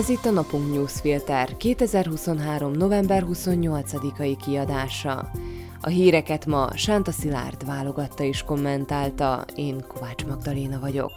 Ez itt a Napunk Newsfilter 2023. november 28-ai kiadása. A híreket ma Sánta Szilárd válogatta és kommentálta, én Kovács Magdaléna vagyok.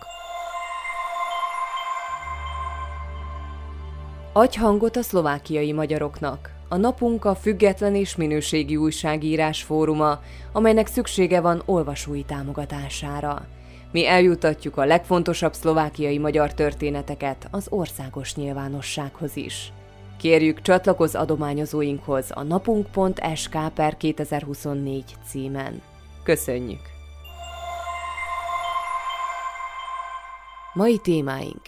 Adj hangot a szlovákiai magyaroknak. A napunk a független és minőségi újságírás fóruma, amelynek szüksége van olvasói támogatására. Mi eljutatjuk a legfontosabb szlovákiai magyar történeteket az országos nyilvánossághoz is. Kérjük csatlakozz adományozóinkhoz a napunk.sk per 2024 címen. Köszönjük! Mai témáink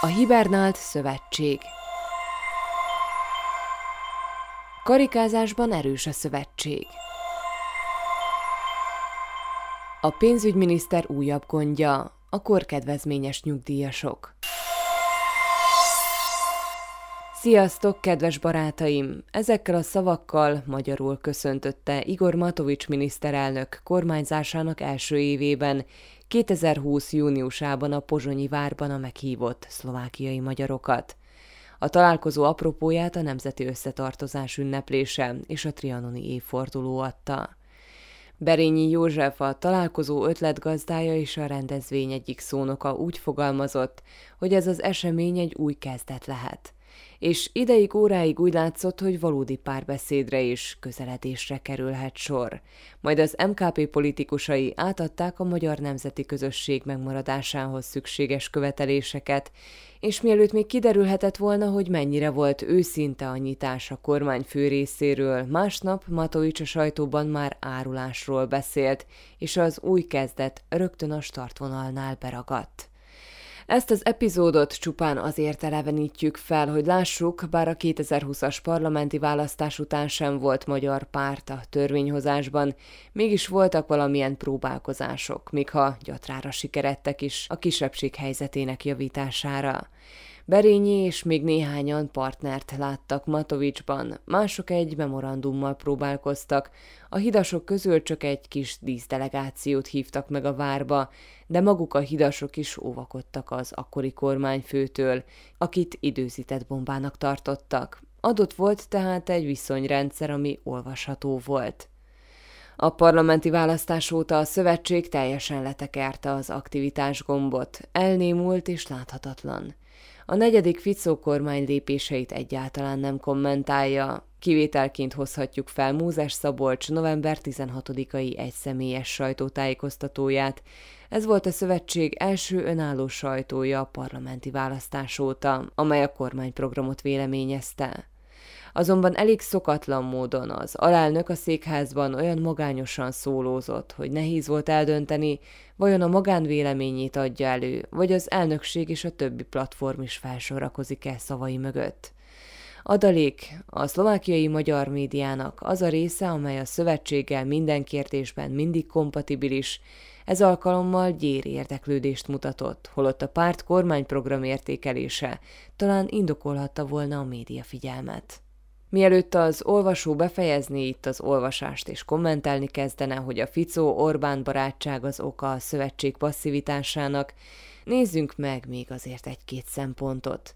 A Hibernált Szövetség Karikázásban erős a szövetség. A pénzügyminiszter újabb gondja, a korkedvezményes nyugdíjasok. Sziasztok, kedves barátaim! Ezekkel a szavakkal magyarul köszöntötte Igor Matovics miniszterelnök kormányzásának első évében, 2020. júniusában a Pozsonyi várban a meghívott szlovákiai magyarokat. A találkozó apropóját a Nemzeti Összetartozás ünneplése és a trianoni évforduló adta. Berényi József a találkozó ötletgazdája és a rendezvény egyik szónoka úgy fogalmazott, hogy ez az esemény egy új kezdet lehet. És ideig óráig úgy látszott, hogy valódi párbeszédre és közeledésre kerülhet sor. Majd az MKP politikusai átadták a magyar nemzeti közösség megmaradásához szükséges követeléseket, és mielőtt még kiderülhetett volna, hogy mennyire volt őszinte a nyitás a kormányfő részéről, másnap Matovics a sajtóban már árulásról beszélt, és az új kezdet rögtön a startvonalnál beragadt. Ezt az epizódot csupán azért elevenítjük fel, hogy lássuk, bár a 2020-as parlamenti választás után sem volt magyar párt a törvényhozásban, mégis voltak valamilyen próbálkozások, míg ha gyatrára sikeredtek is a kisebbség helyzetének javítására. Berényi és még néhányan partnert láttak Matovicsban, mások egy memorandummal próbálkoztak, a hidasok közül csak egy kis díszdelegációt hívtak meg a várba, de maguk a hidasok is óvakodtak az akkori kormányfőtől, akit időzített bombának tartottak. Adott volt tehát egy viszonyrendszer, ami olvasható volt. A parlamenti választás óta a szövetség teljesen letekerte az aktivitás gombot, elnémult és láthatatlan. A negyedik Ficó kormány lépéseit egyáltalán nem kommentálja, Kivételként hozhatjuk fel Mózes Szabolcs november 16-ai egyszemélyes sajtótájékoztatóját. Ez volt a szövetség első önálló sajtója a parlamenti választás óta, amely a kormányprogramot véleményezte. Azonban elég szokatlan módon az alelnök a székházban olyan magányosan szólózott, hogy nehéz volt eldönteni, vajon a magánvéleményét adja elő, vagy az elnökség és a többi platform is felsorakozik-e szavai mögött. Adalék a szlovákiai magyar médiának az a része, amely a szövetséggel minden kérdésben mindig kompatibilis, ez alkalommal gyéri érdeklődést mutatott, holott a párt kormányprogram értékelése talán indokolhatta volna a média figyelmet. Mielőtt az olvasó befejezni itt az olvasást és kommentálni kezdene, hogy a Ficó-Orbán barátság az oka a szövetség passzivitásának, nézzünk meg még azért egy-két szempontot.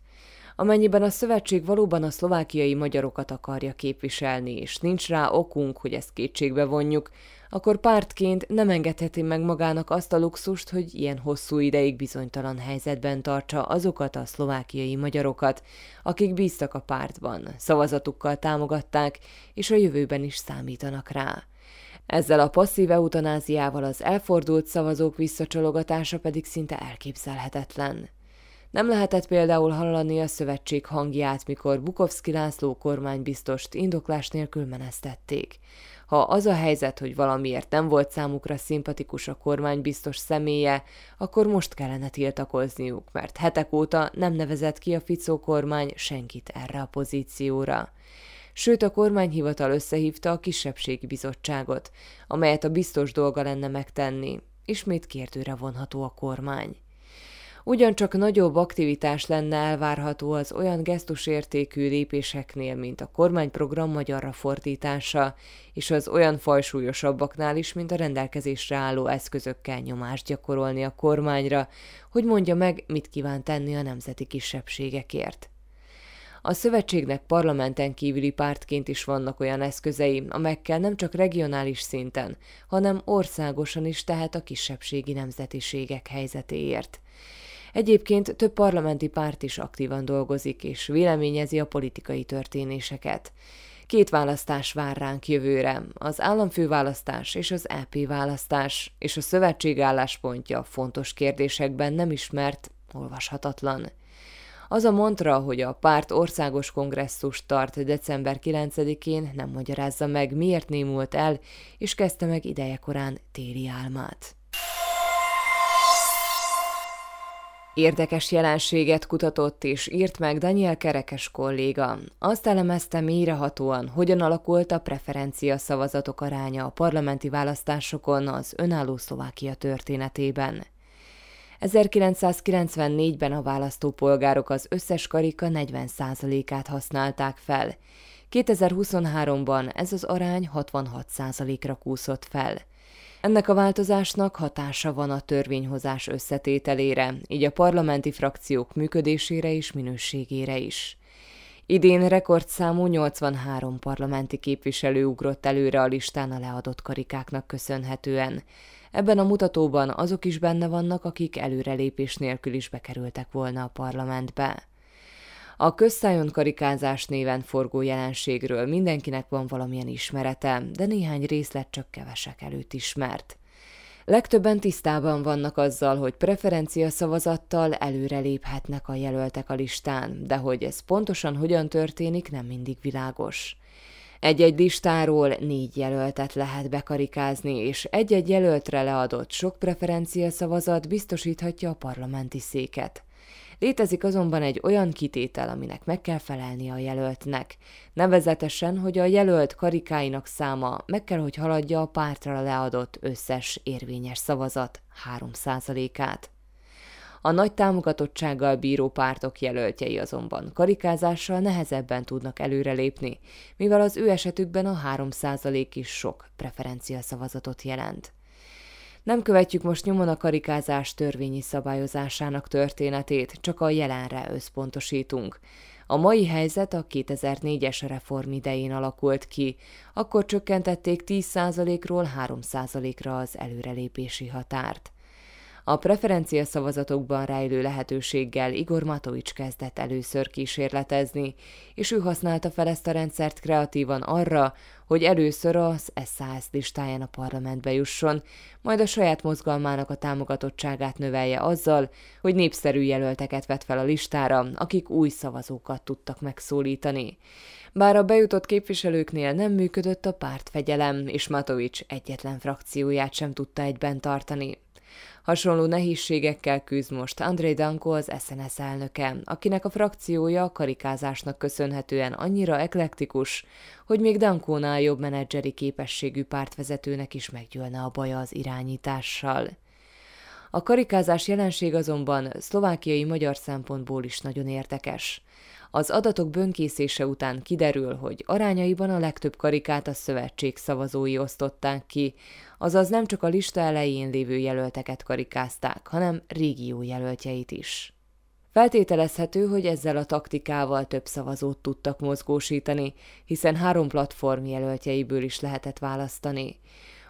Amennyiben a szövetség valóban a szlovákiai magyarokat akarja képviselni, és nincs rá okunk, hogy ezt kétségbe vonjuk, akkor pártként nem engedheti meg magának azt a luxust, hogy ilyen hosszú ideig bizonytalan helyzetben tartsa azokat a szlovákiai magyarokat, akik bíztak a pártban, szavazatukkal támogatták, és a jövőben is számítanak rá. Ezzel a passzív eutanáziával az elfordult szavazók visszacsalogatása pedig szinte elképzelhetetlen. Nem lehetett például hallani a szövetség hangját, mikor Bukovszki László kormánybiztost indoklás nélkül menesztették. Ha az a helyzet, hogy valamiért nem volt számukra szimpatikus a kormánybiztos személye, akkor most kellene tiltakozniuk, mert hetek óta nem nevezett ki a Ficó kormány senkit erre a pozícióra. Sőt, a kormányhivatal összehívta a kisebbségi bizottságot, amelyet a biztos dolga lenne megtenni. Ismét kérdőre vonható a kormány. Ugyancsak nagyobb aktivitás lenne elvárható az olyan gesztusértékű lépéseknél, mint a kormányprogram magyarra fordítása, és az olyan fajsúlyosabbaknál is, mint a rendelkezésre álló eszközökkel nyomást gyakorolni a kormányra, hogy mondja meg, mit kíván tenni a nemzeti kisebbségekért. A szövetségnek parlamenten kívüli pártként is vannak olyan eszközei, amelyekkel nem csak regionális szinten, hanem országosan is tehet a kisebbségi nemzetiségek helyzetéért. Egyébként több parlamenti párt is aktívan dolgozik és véleményezi a politikai történéseket. Két választás vár ránk jövőre, az államfőválasztás és az EP választás, és a szövetség álláspontja fontos kérdésekben nem ismert, olvashatatlan. Az a mantra, hogy a párt országos kongresszus tart december 9-én, nem magyarázza meg, miért némult el, és kezdte meg idejekorán téli álmát. Érdekes jelenséget kutatott és írt meg Daniel Kerekes kolléga. Azt elemezte mélyrehatóan, hogyan alakult a preferencia szavazatok aránya a parlamenti választásokon az önálló Szlovákia történetében. 1994-ben a választópolgárok az összes karika 40%-át használták fel. 2023-ban ez az arány 66%-ra kúszott fel. Ennek a változásnak hatása van a törvényhozás összetételére, így a parlamenti frakciók működésére és minőségére is. Idén rekordszámú 83 parlamenti képviselő ugrott előre a listán a leadott karikáknak köszönhetően. Ebben a mutatóban azok is benne vannak, akik előrelépés nélkül is bekerültek volna a parlamentbe. A közszájon karikázás néven forgó jelenségről mindenkinek van valamilyen ismerete, de néhány részlet csak kevesek előtt ismert. Legtöbben tisztában vannak azzal, hogy preferencia szavazattal előreléphetnek a jelöltek a listán, de hogy ez pontosan hogyan történik, nem mindig világos. Egy-egy listáról négy jelöltet lehet bekarikázni, és egy-egy jelöltre leadott sok preferencia szavazat biztosíthatja a parlamenti széket. Létezik azonban egy olyan kitétel, aminek meg kell felelni a jelöltnek. Nevezetesen, hogy a jelölt karikáinak száma meg kell, hogy haladja a pártra leadott összes érvényes szavazat 3%-át. A nagy támogatottsággal bíró pártok jelöltjei azonban karikázással nehezebben tudnak előrelépni, mivel az ő esetükben a 3% is sok preferencia szavazatot jelent. Nem követjük most nyomon a karikázás törvényi szabályozásának történetét, csak a jelenre összpontosítunk. A mai helyzet a 2004-es reform idején alakult ki, akkor csökkentették 10%-ról 3%-ra az előrelépési határt. A preferencia szavazatokban rejlő lehetőséggel Igor Matovics kezdett először kísérletezni, és ő használta fel ezt a rendszert kreatívan arra, hogy először az SZSZ listáján a parlamentbe jusson, majd a saját mozgalmának a támogatottságát növelje azzal, hogy népszerű jelölteket vett fel a listára, akik új szavazókat tudtak megszólítani. Bár a bejutott képviselőknél nem működött a pártfegyelem, és Matovics egyetlen frakcióját sem tudta egyben tartani. Hasonló nehézségekkel küzd most André Danko az SNS elnöke, akinek a frakciója a karikázásnak köszönhetően annyira eklektikus, hogy még Dankónál jobb menedzseri képességű pártvezetőnek is meggyőlne a baja az irányítással. A karikázás jelenség azonban szlovákiai magyar szempontból is nagyon érdekes. Az adatok bönkészése után kiderül, hogy arányaiban a legtöbb karikát a szövetség szavazói osztották ki, azaz nem csak a lista elején lévő jelölteket karikázták, hanem régió jelöltjeit is. Feltételezhető, hogy ezzel a taktikával több szavazót tudtak mozgósítani, hiszen három platform jelöltjeiből is lehetett választani.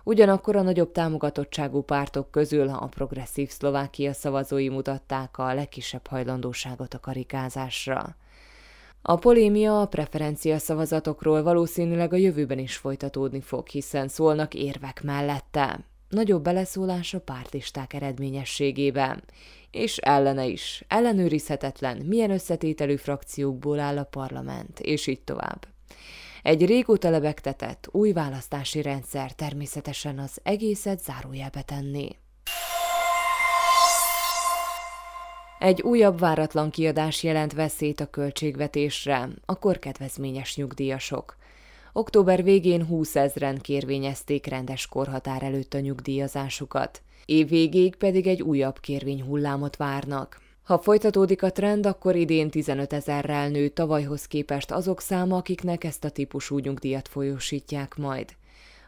Ugyanakkor a nagyobb támogatottságú pártok közül a progresszív Szlovákia szavazói mutatták a legkisebb hajlandóságot a karikázásra. A polémia a preferencia szavazatokról valószínűleg a jövőben is folytatódni fog, hiszen szólnak érvek mellette. Nagyobb beleszólás a pártisták eredményességében. És ellene is. Ellenőrizhetetlen, milyen összetételű frakciókból áll a parlament, és így tovább. Egy régóta lebegtetett, új választási rendszer természetesen az egészet zárójelbe tenni. Egy újabb váratlan kiadás jelent veszélyt a költségvetésre, a korkedvezményes nyugdíjasok. Október végén 20 ezren kérvényezték rendes korhatár előtt a nyugdíjazásukat. Év végéig pedig egy újabb kérvényhullámot várnak. Ha folytatódik a trend, akkor idén 15 ezerrel nő tavalyhoz képest azok száma, akiknek ezt a típusú nyugdíjat folyósítják majd.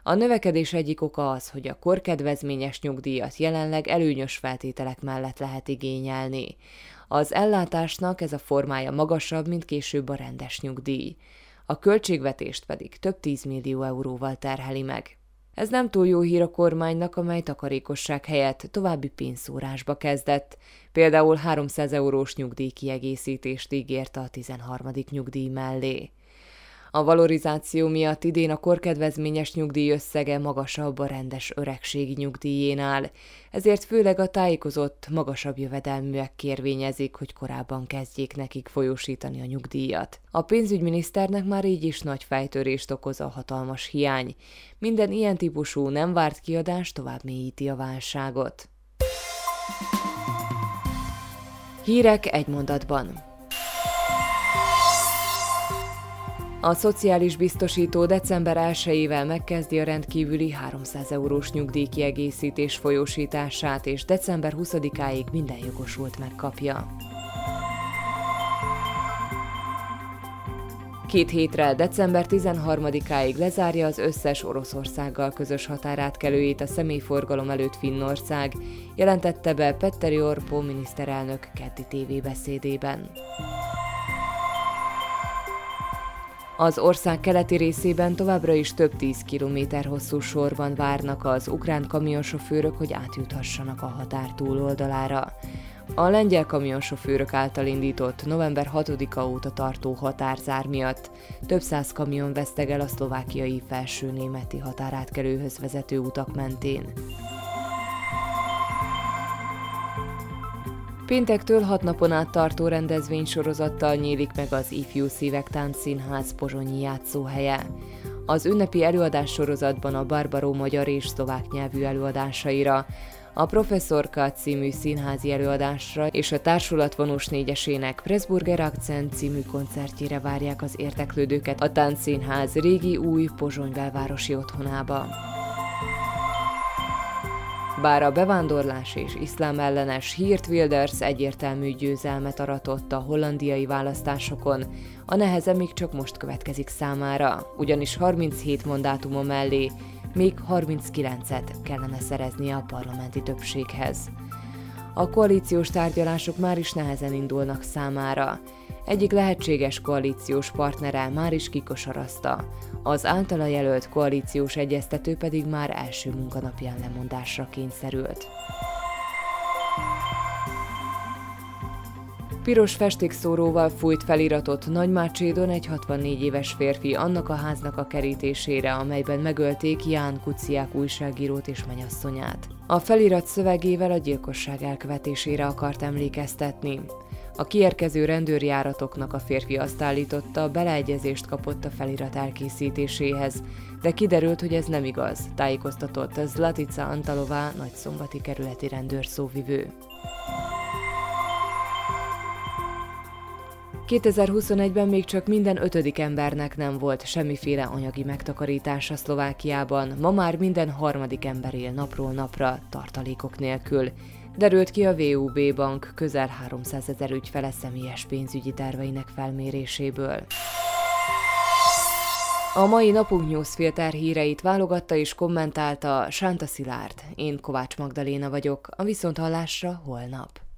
A növekedés egyik oka az, hogy a korkedvezményes nyugdíjat jelenleg előnyös feltételek mellett lehet igényelni. Az ellátásnak ez a formája magasabb, mint később a rendes nyugdíj. A költségvetést pedig több tízmillió euróval terheli meg. Ez nem túl jó hír a kormánynak, amely takarékosság helyett további pénzszórásba kezdett. Például 300 eurós nyugdíjkiegészítést ígért a 13. nyugdíj mellé. A valorizáció miatt idén a korkedvezményes nyugdíj összege magasabb a rendes öregségi nyugdíjénál, ezért főleg a tájékozott, magasabb jövedelműek kérvényezik, hogy korábban kezdjék nekik folyósítani a nyugdíjat. A pénzügyminiszternek már így is nagy fejtörést okoz a hatalmas hiány. Minden ilyen típusú nem várt kiadás tovább mélyíti a válságot. Hírek egy mondatban. A szociális biztosító december 1-ével megkezdi a rendkívüli 300 eurós nyugdíjkiegészítés folyósítását, és december 20-áig minden jogosult megkapja. Két hétre, december 13-áig lezárja az összes Oroszországgal közös határátkelőjét a személyforgalom előtt Finnország, jelentette be Petteri Orpo miniszterelnök keddi tévébeszédében. Az ország keleti részében továbbra is több tíz kilométer hosszú sorban várnak az ukrán kamionsofőrök, hogy átjuthassanak a határ túloldalára. A lengyel kamionsofőrök által indított november 6-a óta tartó határzár miatt több száz kamion vesztegel a szlovákiai felső németi határátkelőhöz vezető utak mentén. Péntektől hat napon át tartó rendezvénysorozattal nyílik meg az Ifjú Szívek Táncszínház pozsonyi játszóhelye. Az ünnepi előadás sorozatban a Barbaró magyar és szlovák nyelvű előadásaira, a Professzorka című színházi előadásra és a Társulat négyesének Pressburger Akcent című koncertjére várják az érteklődőket a Táncszínház régi új Pozsony belvárosi otthonába. Bár a bevándorlás és iszlám ellenes Hirt Wilders egyértelmű győzelmet aratott a hollandiai választásokon, a neheze még csak most következik számára, ugyanis 37 mandátuma mellé még 39-et kellene szereznie a parlamenti többséghez. A koalíciós tárgyalások már is nehezen indulnak számára, egyik lehetséges koalíciós partnere már is kikosarazta, az általa jelölt koalíciós egyeztető pedig már első munkanapján lemondásra kényszerült. Piros festékszóróval fújt feliratot Nagymácsédon egy 64 éves férfi annak a háznak a kerítésére, amelyben megölték Ján Kuciák újságírót és menyasszonyát. A felirat szövegével a gyilkosság elkövetésére akart emlékeztetni. A kiérkező rendőrjáratoknak a férfi azt állította, beleegyezést kapott a felirat elkészítéséhez, de kiderült, hogy ez nem igaz, tájékoztatott Zlatica Antalová nagyszombati kerületi rendőrszóvivő. 2021-ben még csak minden ötödik embernek nem volt semmiféle anyagi megtakarítása Szlovákiában, ma már minden harmadik ember él napról napra tartalékok nélkül, derült ki a VUB bank közel 300 ezer ügyfele személyes pénzügyi terveinek felméréséből. A mai napunk newsfilter híreit válogatta és kommentálta Sánta Szilárd. Én Kovács Magdaléna vagyok, a Viszonthallásra holnap.